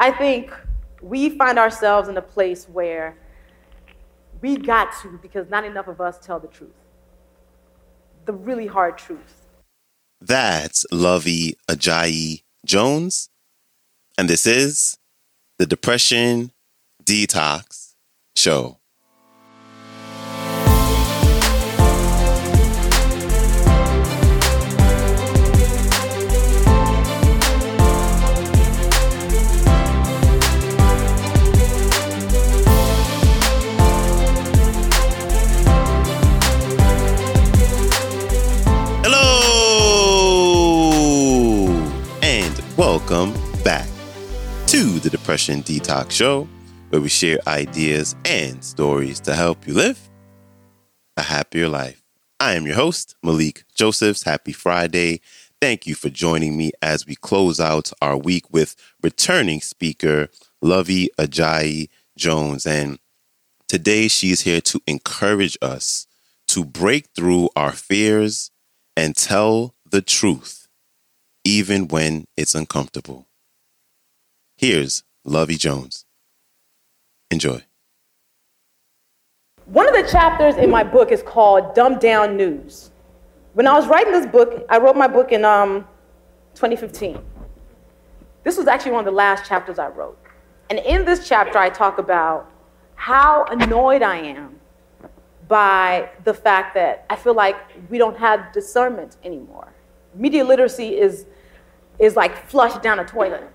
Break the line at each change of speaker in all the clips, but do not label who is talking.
I think we find ourselves in a place where we got to because not enough of us tell the truth. The really hard truth.
That's Luvvie Ajayi Jones. And this is the Depression Detox Show. Welcome back to the Depression Detox Show, where we share ideas and stories to help you live a happier life. I am your host, Malikee Josephs. Happy Friday. Thank you for joining me as we close out our week with returning speaker Luvvie Ajayi Jones. And today she is here to encourage us to break through our fears and tell the truth, even when it's uncomfortable. Here's Luvvie Jones. Enjoy.
One of the chapters in my book is called Dumbed Down News. When I was writing this book, I wrote my book in um, 2015. This was actually one of the last chapters I wrote. And in this chapter, I talk about how annoyed I am by the fact that I feel like we don't have discernment anymore. Media literacy is, is like flushed down a toilet.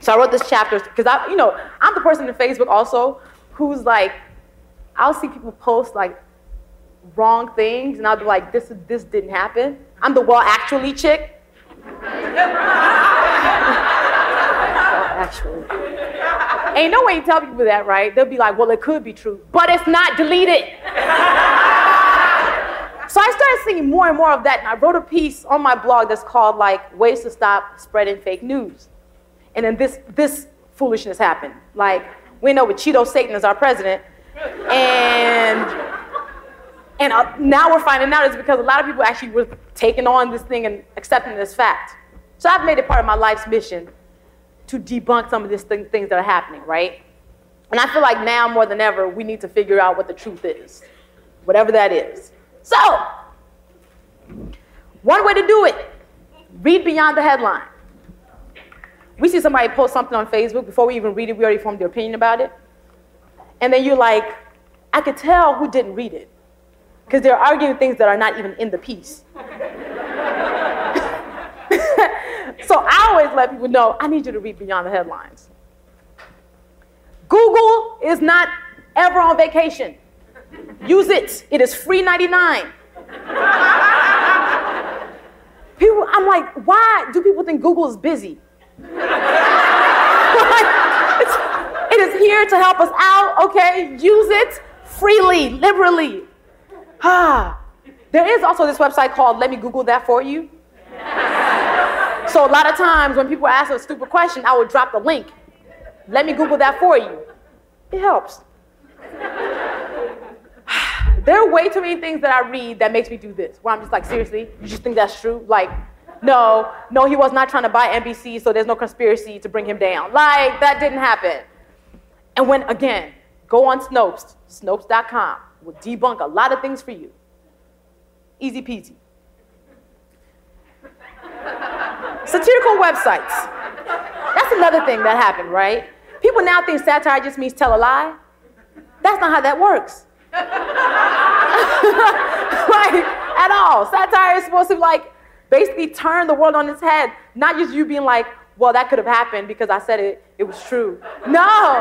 So I wrote this chapter because I, you know, I'm the person in Facebook also who's like, I'll see people post like wrong things, and I'll be like, this this didn't happen. I'm the well actually chick. actually. Ain't no way you tell people that, right? They'll be like, well, it could be true, but it's not. Delete it. so I started seeing more and more of that, and I wrote a piece on my blog that's called like Ways to Stop Spreading Fake News. And then this this foolishness happened. Like we know with Cheeto Satan as our president, and and uh, now we're finding out it's because a lot of people actually were taking on this thing and accepting this fact. So I've made it part of my life's mission to debunk some of these thing, things that are happening, right? And I feel like now more than ever, we need to figure out what the truth is, whatever that is. So, one way to do it read beyond the headline. We see somebody post something on Facebook, before we even read it, we already formed the opinion about it. And then you're like, I could tell who didn't read it because they're arguing things that are not even in the piece. so I always let people know I need you to read beyond the headlines. Google is not ever on vacation. Use it. It is free 99. People, I'm like, why do people think Google is busy? It is here to help us out, okay? Use it freely, liberally. Ah, there is also this website called Let Me Google That For You. So a lot of times when people ask a stupid question, I would drop the link. Let me Google that for you. It helps. There are way too many things that I read that makes me do this. Where I'm just like, seriously, you just think that's true? Like, no, no, he was not trying to buy NBC, so there's no conspiracy to bring him down. Like, that didn't happen. And when, again, go on Snopes, Snopes.com will debunk a lot of things for you. Easy peasy. Satirical websites. That's another thing that happened, right? People now think satire just means tell a lie. That's not how that works. like, at all. Satire is supposed to like basically turn the world on its head, not just you being like, well, that could have happened because I said it, it was true. No.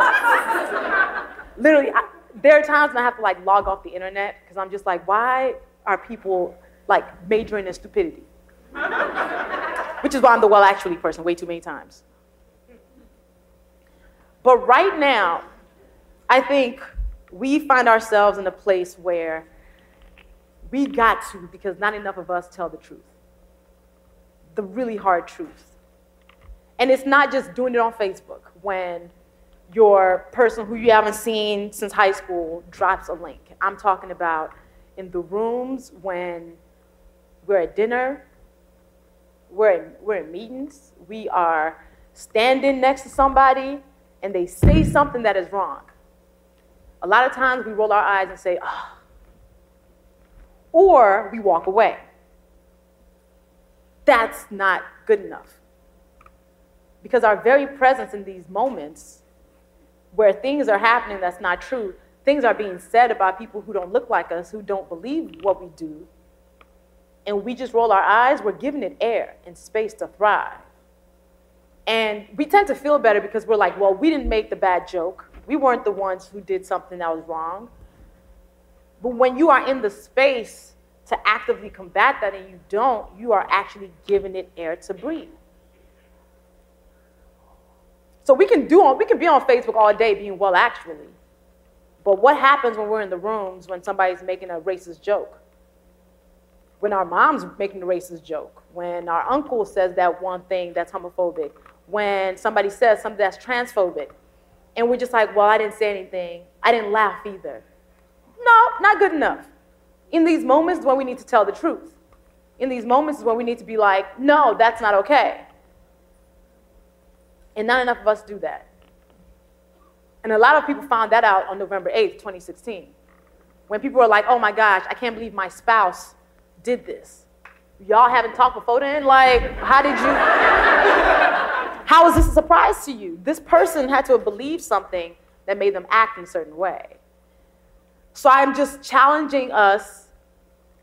Literally, I, there are times when I have to like log off the internet because I'm just like, why are people like majoring in stupidity? Which is why I'm the well actually person way too many times. But right now, I think we find ourselves in a place where we got to because not enough of us tell the truth. The really hard truth. And it's not just doing it on Facebook when your person who you haven't seen since high school drops a link. I'm talking about in the rooms when we're at dinner, we're in, we're in meetings, we are standing next to somebody and they say something that is wrong. A lot of times we roll our eyes and say, oh. Or we walk away. That's not good enough. Because our very presence in these moments where things are happening that's not true, things are being said about people who don't look like us, who don't believe what we do, and we just roll our eyes, we're giving it air and space to thrive. And we tend to feel better because we're like, well, we didn't make the bad joke. We weren't the ones who did something that was wrong. But when you are in the space to actively combat that and you don't, you are actually giving it air to breathe. So we can do on, we can be on Facebook all day being well actually. But what happens when we're in the rooms when somebody's making a racist joke? when our mom's making a racist joke, when our uncle says that one thing that's homophobic, when somebody says something that's transphobic, and we're just like, well, I didn't say anything, I didn't laugh either. No, not good enough. In these moments when we need to tell the truth. In these moments when we need to be like, no, that's not okay. And not enough of us do that. And a lot of people found that out on November 8th, 2016. When people were like, oh my gosh, I can't believe my spouse did this. Y'all haven't talked before then? Like, how did you? how is this a surprise to you? This person had to have believed something that made them act in a certain way. So I'm just challenging us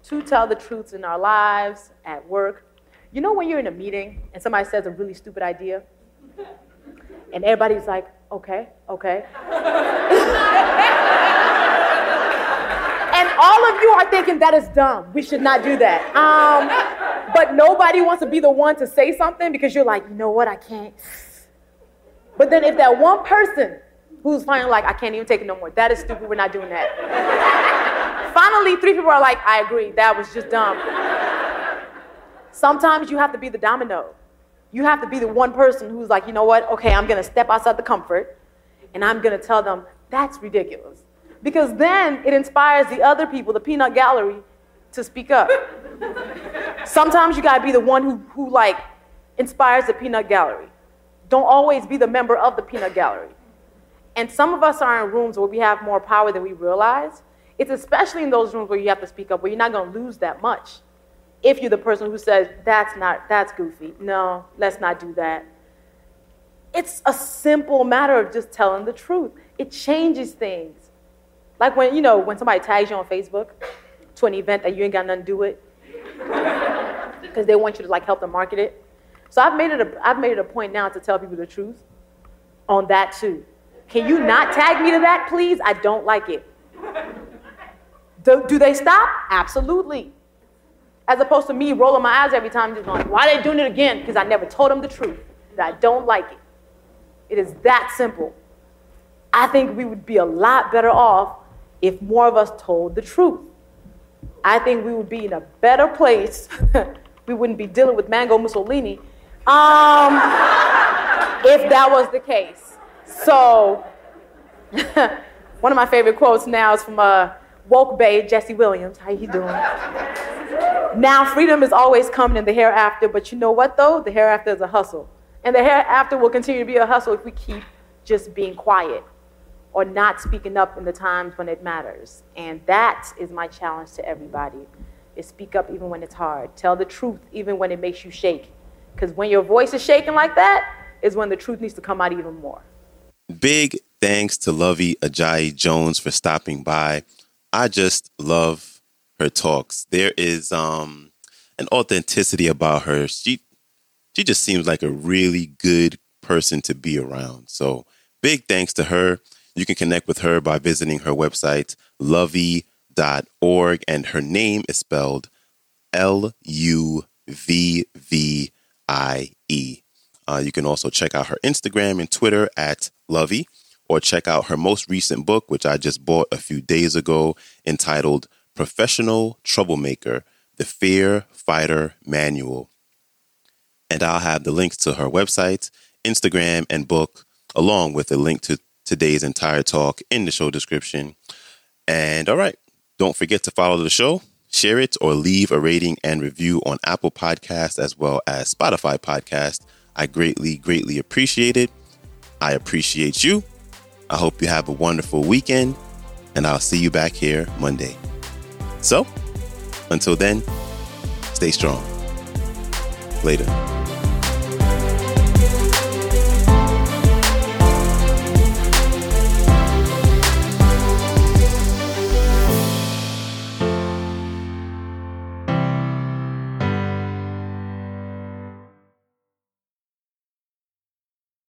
to tell the truths in our lives, at work. You know, when you're in a meeting and somebody says a really stupid idea, and everybody's like, okay, okay. And all of you are thinking that is dumb. We should not do that. Um, but nobody wants to be the one to say something because you're like, you know what, I can't. But then if that one person who's finally like, I can't even take it no more, that is stupid, we're not doing that. Finally, three people are like, I agree, that was just dumb. Sometimes you have to be the domino. You have to be the one person who's like, you know what, okay, I'm gonna step outside the comfort and I'm gonna tell them, that's ridiculous because then it inspires the other people, the peanut gallery, to speak up. Sometimes you gotta be the one who, who like inspires the peanut gallery. Don't always be the member of the peanut gallery. And some of us are in rooms where we have more power than we realize. It's especially in those rooms where you have to speak up, where you're not gonna lose that much. If you're the person who says, that's not, that's goofy. No, let's not do that. It's a simple matter of just telling the truth. It changes things. Like when, you know, when somebody tags you on Facebook to an event that you ain't got nothing to do with, because they want you to like help them market it. So I've made it a, I've made it a point now to tell people the truth on that too. Can you not tag me to that, please? I don't like it. Do, do they stop? Absolutely. As opposed to me rolling my eyes every time, just going, why are they doing it again? Because I never told them the truth, that I don't like it. It is that simple. I think we would be a lot better off if more of us told the truth. I think we would be in a better place. we wouldn't be dealing with Mango Mussolini um, if that was the case. So, one of my favorite quotes now is from uh, Woke Bay, Jesse Williams. How you doing? now, freedom is always coming in the hereafter, but you know what though? The hereafter is a hustle. And the hereafter will continue to be a hustle if we keep just being quiet or not speaking up in the times when it matters. And that is my challenge to everybody is speak up even when it's hard. Tell the truth even when it makes you shake. Because when your voice is shaking like that is when the truth needs to come out even more.
Big thanks to Luvvie Ajayi Jones for stopping by. I just love her talks. There is um, an authenticity about her. She she just seems like a really good person to be around. So big thanks to her. You can connect with her by visiting her website, luvvie.org, and her name is spelled L U V V I E. Uh, you can also check out her Instagram and Twitter at Luvvie, or check out her most recent book, which I just bought a few days ago, entitled Professional Troublemaker The Fear Fighter Manual. And I'll have the links to her website, Instagram, and book, along with a link to today's entire talk in the show description. And all right, don't forget to follow the show, share it, or leave a rating and review on Apple Podcast as well as Spotify Podcast. I greatly, greatly appreciate it. I appreciate you. I hope you have a wonderful weekend, and I'll see you back here Monday. So, until then, stay strong. Later.